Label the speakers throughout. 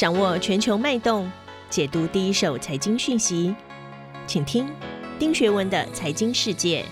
Speaker 1: 掌握全球脉动，解读第一手财经讯息，请听丁学文的财经世界。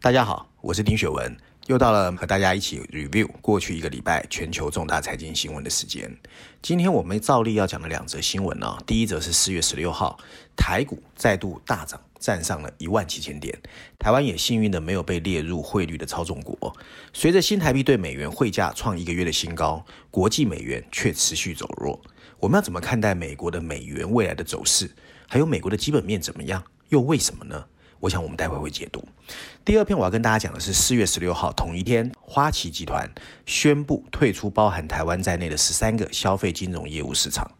Speaker 2: 大家好，我是丁学文。又到了和大家一起 review 过去一个礼拜全球重大财经新闻的时间。今天我们照例要讲的两则新闻呢，第一则是四月十六号，台股再度大涨，站上了一万七千点。台湾也幸运的没有被列入汇率的操纵国。随着新台币对美元汇价创一个月的新高，国际美元却持续走弱。我们要怎么看待美国的美元未来的走势？还有美国的基本面怎么样？又为什么呢？我想我们待会会解读。第二篇我要跟大家讲的是四月十六号同一天，花旗集团宣布退出包含台湾在内的十三个消费金融业务市场，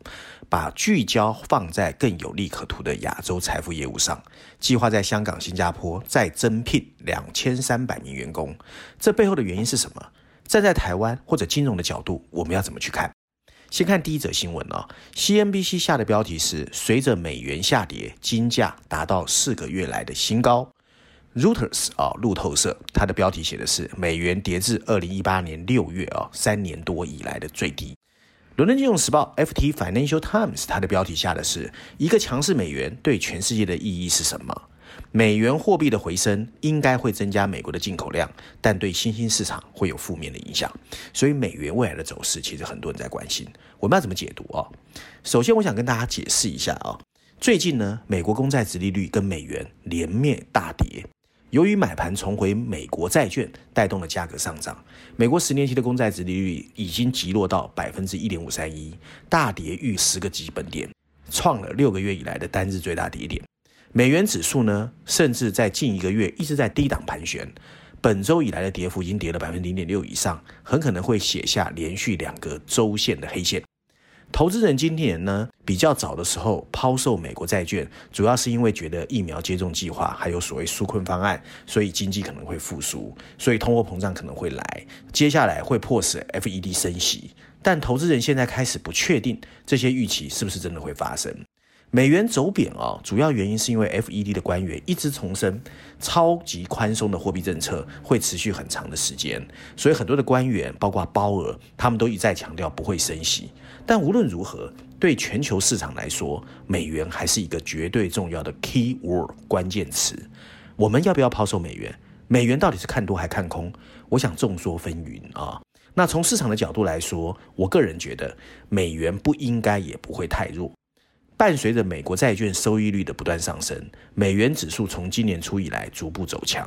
Speaker 2: 把聚焦放在更有利可图的亚洲财富业务上，计划在香港、新加坡再增聘两千三百名员工。这背后的原因是什么？站在台湾或者金融的角度，我们要怎么去看？先看第一则新闻啊，CNBC 下的标题是：随着美元下跌，金价达到四个月来的新高。Reuters 啊，路透社，它的标题写的是：美元跌至二零一八年六月啊，三年多以来的最低。伦敦金融时报 FT Financial Times 它的标题下的是：一个强势美元对全世界的意义是什么？美元货币的回升应该会增加美国的进口量，但对新兴市场会有负面的影响。所以美元未来的走势，其实很多人在关心。我们要怎么解读啊？首先，我想跟大家解释一下啊。最近呢，美国公债殖利率跟美元连面大跌，由于买盘重回美国债券，带动了价格上涨。美国十年期的公债殖利率已经急落到百分之一点五三一，大跌逾十个基本点，创了六个月以来的单日最大跌点。美元指数呢，甚至在近一个月一直在低档盘旋，本周以来的跌幅已经跌了百分之零点六以上，很可能会写下连续两个周线的黑线。投资人今年呢，比较早的时候抛售美国债券，主要是因为觉得疫苗接种计划还有所谓纾困方案，所以经济可能会复苏，所以通货膨胀可能会来，接下来会迫使 FED 升息。但投资人现在开始不确定这些预期是不是真的会发生。美元走贬啊，主要原因是因为 FED 的官员一直重申，超级宽松的货币政策会持续很长的时间，所以很多的官员，包括鲍尔，他们都一再强调不会升息。但无论如何，对全球市场来说，美元还是一个绝对重要的 key word 关键词。我们要不要抛售美元？美元到底是看多还看空？我想众说纷纭啊。那从市场的角度来说，我个人觉得美元不应该也不会太弱。伴随着美国债券收益率的不断上升，美元指数从今年初以来逐步走强。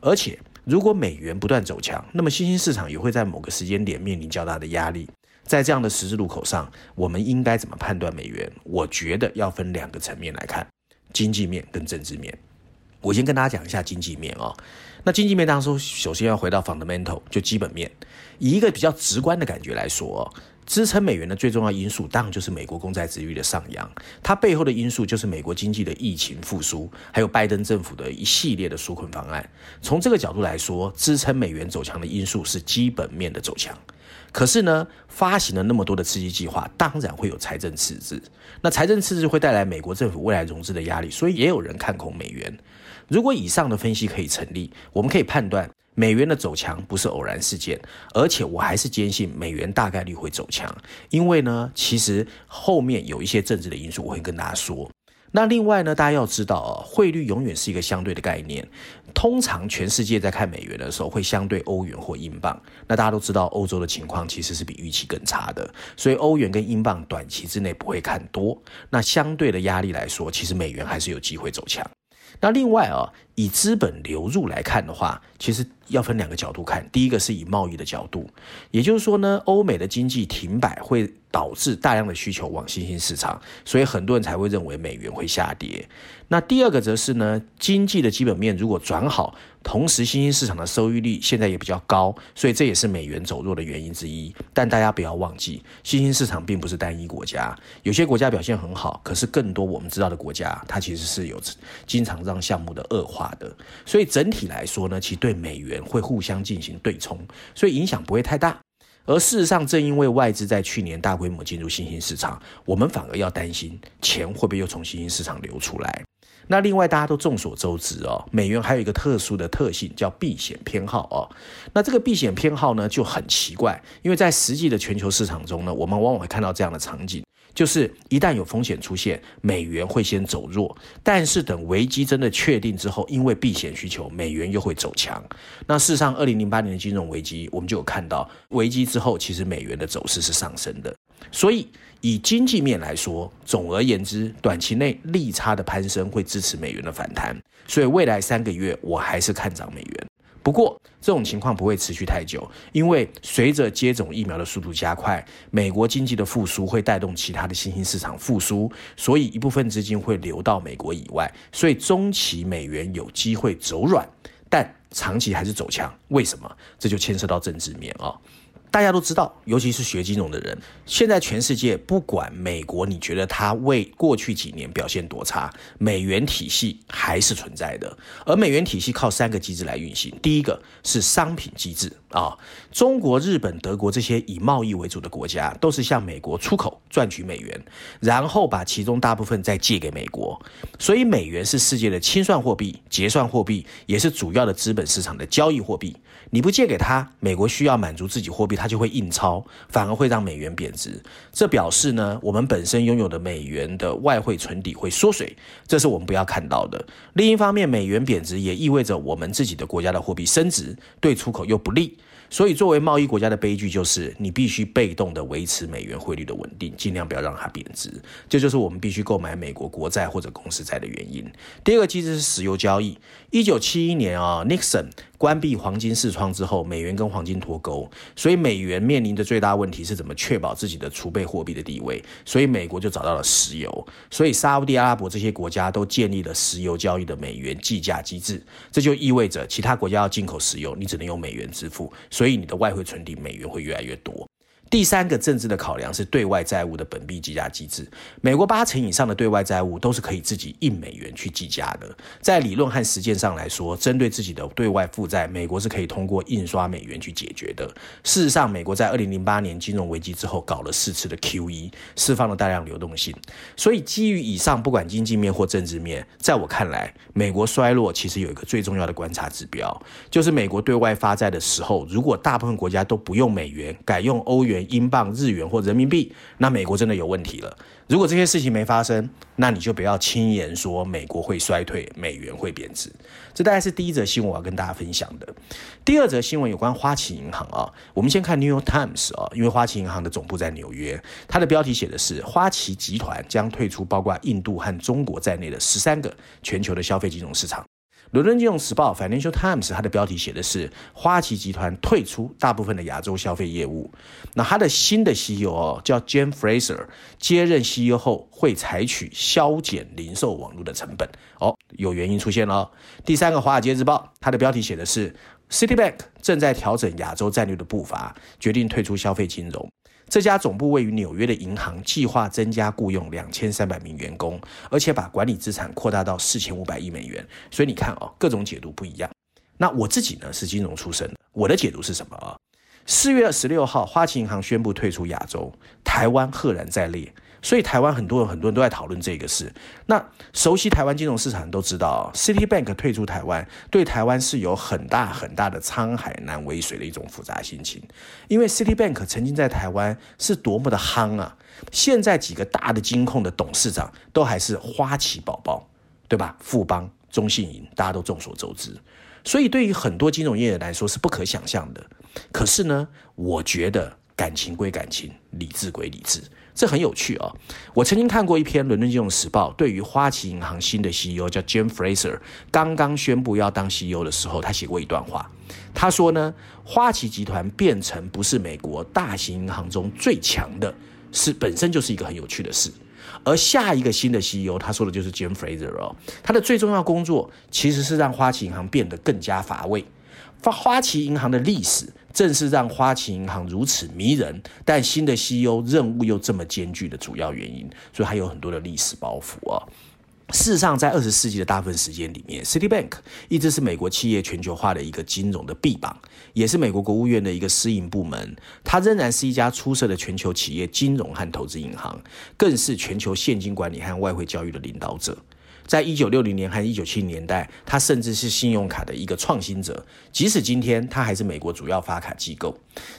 Speaker 2: 而且，如果美元不断走强，那么新兴市场也会在某个时间点面临较大的压力。在这样的十字路口上，我们应该怎么判断美元？我觉得要分两个层面来看：经济面跟政治面。我先跟大家讲一下经济面哦。那经济面当中，首先要回到 fundamental，就基本面。以一个比较直观的感觉来说。支撑美元的最重要因素，当然就是美国公债殖率的上扬。它背后的因素就是美国经济的疫情复苏，还有拜登政府的一系列的纾困方案。从这个角度来说，支撑美元走强的因素是基本面的走强。可是呢，发行了那么多的刺激计划，当然会有财政赤字。那财政赤字会带来美国政府未来融资的压力，所以也有人看空美元。如果以上的分析可以成立，我们可以判断。美元的走强不是偶然事件，而且我还是坚信美元大概率会走强，因为呢，其实后面有一些政治的因素，我会跟大家说。那另外呢，大家要知道啊，汇率永远是一个相对的概念，通常全世界在看美元的时候会相对欧元或英镑。那大家都知道，欧洲的情况其实是比预期更差的，所以欧元跟英镑短期之内不会看多。那相对的压力来说，其实美元还是有机会走强。那另外啊，以资本流入来看的话，其实要分两个角度看。第一个是以贸易的角度，也就是说呢，欧美的经济停摆会导致大量的需求往新兴市场，所以很多人才会认为美元会下跌。那第二个则是呢，经济的基本面如果转好，同时新兴市场的收益率现在也比较高，所以这也是美元走弱的原因之一。但大家不要忘记，新兴市场并不是单一国家，有些国家表现很好，可是更多我们知道的国家，它其实是有经常让项目的恶化的。所以整体来说呢，其实对美元会互相进行对冲，所以影响不会太大。而事实上，正因为外资在去年大规模进入新兴市场，我们反而要担心钱会不会又从新兴市场流出来。那另外大家都众所周知哦，美元还有一个特殊的特性叫避险偏好哦。那这个避险偏好呢就很奇怪，因为在实际的全球市场中呢，我们往往会看到这样的场景。就是一旦有风险出现，美元会先走弱，但是等危机真的确定之后，因为避险需求，美元又会走强。那事实上，二零零八年的金融危机，我们就有看到，危机之后，其实美元的走势是上升的。所以，以经济面来说，总而言之，短期内利差的攀升会支持美元的反弹。所以，未来三个月我还是看涨美元。不过，这种情况不会持续太久，因为随着接种疫苗的速度加快，美国经济的复苏会带动其他的新兴市场复苏，所以一部分资金会流到美国以外，所以中期美元有机会走软，但长期还是走强。为什么？这就牵涉到政治面啊、大家都知道，尤其是学金融的人，现在全世界不管美国，你觉得它为过去几年表现多差，美元体系还是存在的。而美元体系靠三个机制来运行，第一个是商品机制啊，中国、日本、德国这些以贸易为主的国家，都是向美国出口赚取美元，然后把其中大部分再借给美国，所以美元是世界的清算货币、结算货币，也是主要的资本市场的交易货币。你不借给他，美国需要满足自己货币，它就会印钞，反而会让美元贬值。这表示呢，我们本身拥有的美元的外汇存底会缩水，这是我们不要看到的。另一方面，美元贬值也意味着我们自己的国家的货币升值，对出口又不利。所以，作为贸易国家的悲剧就是，你必须被动的维持美元汇率的稳定，尽量不要让它贬值。这就是我们必须购买美国国债或者公司债的原因。第二个机制是石油交易。一九七一年啊，Nixon 关闭黄金视窗之后，美元跟黄金脱钩，所以美元面临的最大问题是怎么确保自己的储备货币的地位。所以美国就找到了石油，所以沙乌地阿拉伯这些国家都建立了石油交易的美元计价机制。这就意味着其他国家要进口石油，你只能用美元支付。所以你的外汇存底美元会越来越多。第三个政治的考量是对外债务的本币计价机制。美国八成以上的对外债务都是可以自己印美元去计价的。在理论和实践上来说，针对自己的对外负债，美国是可以通过印刷美元去解决的。事实上，美国在二零零八年金融危机之后搞了四次的 QE，释放了大量流动性。所以，基于以上不管经济面或政治面，在我看来，美国衰落其实有一个最重要的观察指标，就是美国对外发债的时候，如果大部分国家都不用美元，改用欧元英镑、日元或人民币，那美国真的有问题了。如果这些事情没发生，那你就不要轻言说美国会衰退，美元会贬值。这大概是第一则新闻我要跟大家分享的。第二则新闻有关花旗银行啊，我们先看 New York Times 啊，因为花旗银行的总部在纽约，它的标题写的是花旗集团将退出包括印度和中国在内的十三个全球的消费金融市场。伦敦金融时报 （Financial Times） 它的标题写的是花旗集团退出大部分的亚洲消费业务。那它的新的 CEO 哦叫 Jane Fraser，接任 CEO 后会采取削减零售网络的成本。哦，有原因出现了。第三个华尔街日报它的标题写的是 Citibank 正在调整亚洲战略的步伐，决定退出消费金融。这家总部位于纽约的银行计划增加雇佣两千三百名员工，而且把管理资产扩大到四千五百亿美元。所以你看哦，各种解读不一样。那我自己呢是金融出身的，我的解读是什么啊？四月二十六号，花旗银行宣布退出亚洲，台湾赫然在列。所以台湾很多人很多人都在讨论这个事。那熟悉台湾金融市场都知道，Citibank 退出台湾，对台湾是有很大很大的沧海难为水的一种复杂心情。因为 Citibank 曾经在台湾是多么的夯啊！现在几个大的金控的董事长都还是花旗宝宝，对吧？富邦、中信银，大家都众所周知。所以对于很多金融业者来说是不可想象的。可是呢，我觉得感情归感情，理智归理智。这很有趣啊！我曾经看过一篇《伦敦金融时报》对于花旗银行新的 CEO 叫 Jim Fraser 刚刚宣布要当 CEO 的时候，他写过一段话。他说呢，花旗集团变成不是美国大型银行中最强的，是本身就是一个很有趣的事。而下一个新的 CEO，他说的就是 Jim Fraser 哦，他的最重要工作其实是让花旗银行变得更加乏味。花花旗银行的历史正是让花旗银行如此迷人，但新的 CEO 任务又这么艰巨的主要原因，所以还有很多的历史包袱啊。事实上，在二十世纪的大部分时间里面，Citibank 一直是美国企业全球化的一个金融的臂膀，也是美国国务院的一个私营部门。它仍然是一家出色的全球企业金融和投资银行，更是全球现金管理和外汇交易的领导者。在一九六零年和一九七零年代，它甚至是信用卡的一个创新者。即使今天它还是美国主要发卡机构，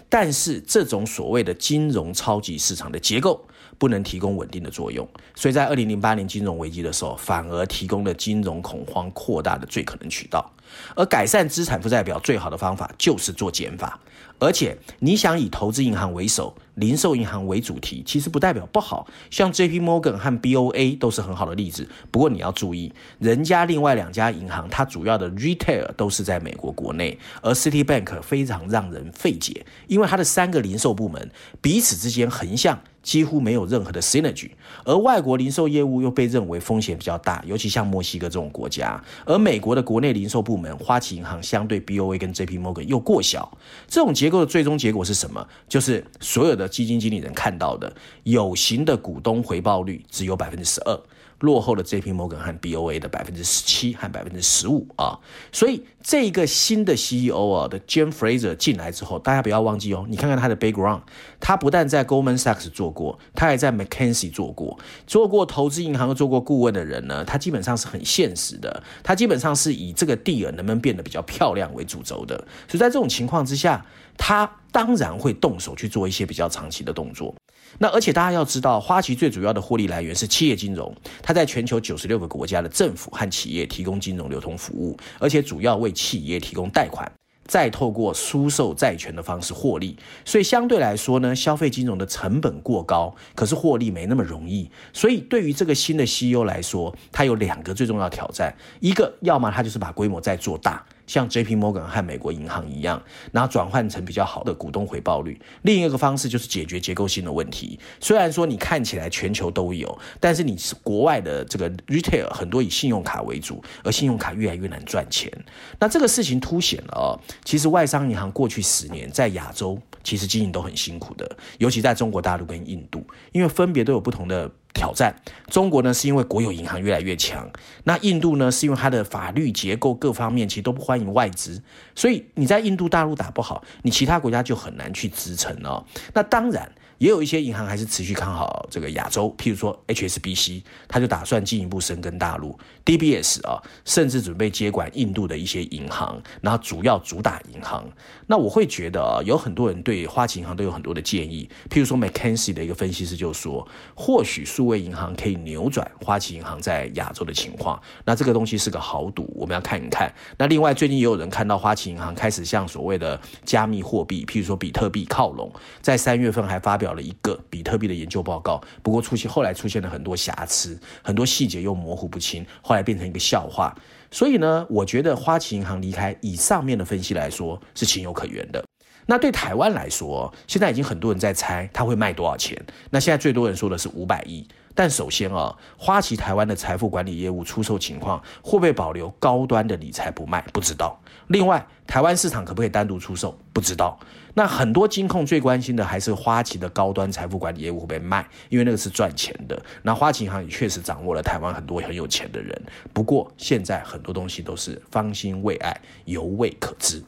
Speaker 2: 但是这种所谓的金融超级市场的结构不能提供稳定的作用，所以在二零零八年金融危机的时候，反而提供了金融恐慌扩大的最可能渠道。而改善资产负债表最好的方法就是做减法。而且你想以投资银行为首，零售银行为主题，其实不代表不好。像 J.P. Morgan 和 B.O.A 都是很好的例子。不过你要注意，人家另外两家银行，它主要的 retail 都是在美国国内，而 Citibank 非常让人费解，因为它的三个零售部门彼此之间横向。几乎没有任何的 synergy，而外国零售业务又被认为风险比较大，尤其像墨西哥这种国家。而美国的国内零售部门花旗银行相对 BOA 跟 JP Morgan 又过小，这种结构的最终结果是什么？就是所有的基金经理人看到的有形的股东回报率只有百分之十二。落后了 J.P. Morgan 和 B.O.A 的百分之十七和百分之十五啊，所以这个新的 CEO 啊的 Jim Fraser 进来之后，大家不要忘记哦，你看看他的 background，他不但在 Goldman Sachs 做过，他还在 McKinsey 做过，做过投资银行又做过顾问的人呢，他基本上是很现实的，他基本上是以这个 deal 能不能变得比较漂亮为主轴的，所以在这种情况之下，他当然会动手去做一些比较长期的动作。那而且大家要知道，花旗最主要的获利来源是企业金融，它在全球九十六个国家的政府和企业提供金融流通服务，而且主要为企业提供贷款，再透过输售债权的方式获利。所以相对来说呢，消费金融的成本过高，可是获利没那么容易。所以对于这个新的 CEO 来说，他有两个最重要挑战：一个，要么他就是把规模再做大。像 J.P. Morgan 和美国银行一样，然后转换成比较好的股东回报率。另一个方式就是解决结构性的问题。虽然说你看起来全球都有，但是你是国外的这个 retail 很多以信用卡为主，而信用卡越来越难赚钱。那这个事情凸显了哦，其实外商银行过去十年在亚洲其实经营都很辛苦的，尤其在中国大陆跟印度，因为分别都有不同的。挑战中国呢，是因为国有银行越来越强；那印度呢，是因为它的法律结构各方面其实都不欢迎外资，所以你在印度大陆打不好，你其他国家就很难去支撑哦。那当然。也有一些银行还是持续看好这个亚洲，譬如说 HSBC，他就打算进一步深耕大陆；DBS 啊，甚至准备接管印度的一些银行，然后主要主打银行。那我会觉得啊，有很多人对花旗银行都有很多的建议，譬如说 McKinsey 的一个分析师就说，或许数位银行可以扭转花旗银行在亚洲的情况。那这个东西是个豪赌，我们要看一看。那另外最近也有人看到花旗银行开始向所谓的加密货币，譬如说比特币靠拢，在三月份还发表。了一个比特币的研究报告，不过出现后来出现了很多瑕疵，很多细节又模糊不清，后来变成一个笑话。所以呢，我觉得花旗银行离开，以上面的分析来说是情有可原的。那对台湾来说，现在已经很多人在猜它会卖多少钱。那现在最多人说的是五百亿。但首先啊，花旗台湾的财富管理业务出售情况会不会保留高端的理财不卖？不知道。另外，台湾市场可不可以单独出售？不知道。那很多金控最关心的还是花旗的高端财富管理业务会不会卖？因为那个是赚钱的。那花旗银行也确实掌握了台湾很多很有钱的人。不过现在很多东西都是方兴未艾，犹未可知。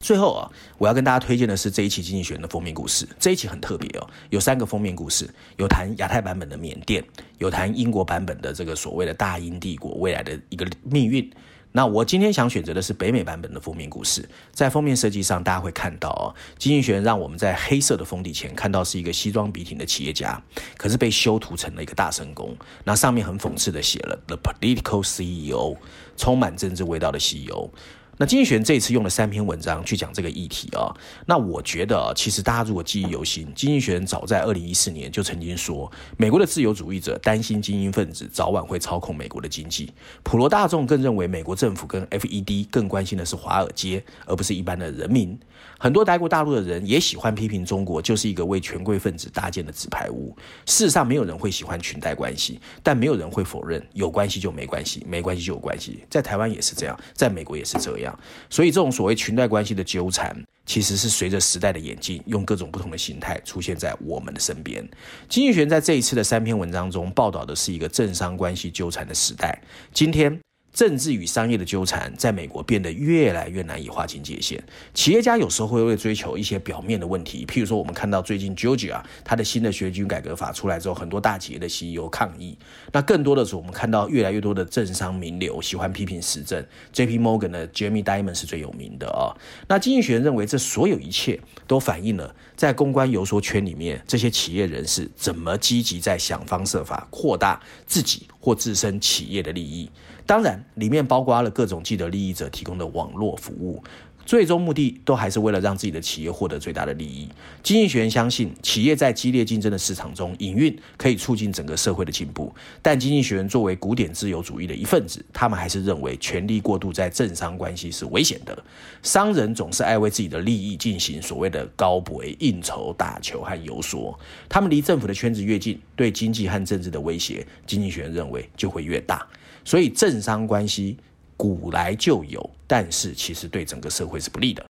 Speaker 2: 最后啊，我要跟大家推荐的是这一期《经济学人》的封面故事。这一期很特别哦，有三个封面故事，有谈亚太版本的缅甸，有谈英国版本的这个所谓的大英帝国未来的一个命运。那我今天想选择的是北美版本的封面故事。在封面设计上，大家会看到啊，《经济学人》让我们在黑色的封底前看到是一个西装笔挺的企业家，可是被修图成了一个大神功。那上面很讽刺的写了 “The Political CEO”，充满政治味道的 CEO。那经济学人这次用了三篇文章去讲这个议题啊，那我觉得其实大家如果记忆犹新，经济学人早在二零一四年就曾经说，美国的自由主义者担心精英分子早晚会操控美国的经济，普罗大众更认为美国政府跟 FED 更关心的是华尔街，而不是一般的人民。很多待过大陆的人也喜欢批评中国，就是一个为权贵分子搭建的纸牌屋。事实上，没有人会喜欢裙带关系，但没有人会否认有关系就没关系，没关系就有关系。在台湾也是这样，在美国也是这样。所以，这种所谓裙带关系的纠缠，其实是随着时代的演进，用各种不同的形态出现在我们的身边。经济学在这一次的三篇文章中报道的是一个政商关系纠缠的时代。今天。政治与商业的纠缠在美国变得越来越难以划清界限。企业家有时候会为追求一些表面的问题，譬如说，我们看到最近 Georgia 它的新的学军改革法出来之后，很多大企业的 CEO 抗议。那更多的是我们看到越来越多的政商名流喜欢批评时政。J.P. Morgan 的 Jamie Dimon 是最有名的啊、那经济学人认为，这所有一切都反映了在公关游说圈里面，这些企业人士怎么积极在想方设法扩大自己或自身企业的利益。当然，里面包括了各种既得利益者提供的网络服务，最终目的都还是为了让自己的企业获得最大的利益。经济学人相信，企业在激烈竞争的市场中营运可以促进整个社会的进步。但经济学人作为古典自由主义的一份子，他们还是认为权力过度在政商关系是危险的。商人总是爱为自己的利益进行所谓的高博应酬、打球和游说。他们离政府的圈子越近，对经济和政治的威胁，经济学人认为就会越大。所以政商关系古来就有，但是其实对整个社会是不利的。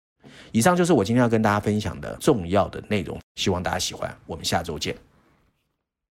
Speaker 2: 以上就是我今天要跟大家分享的重要的内容，希望大家喜欢。我们下周见。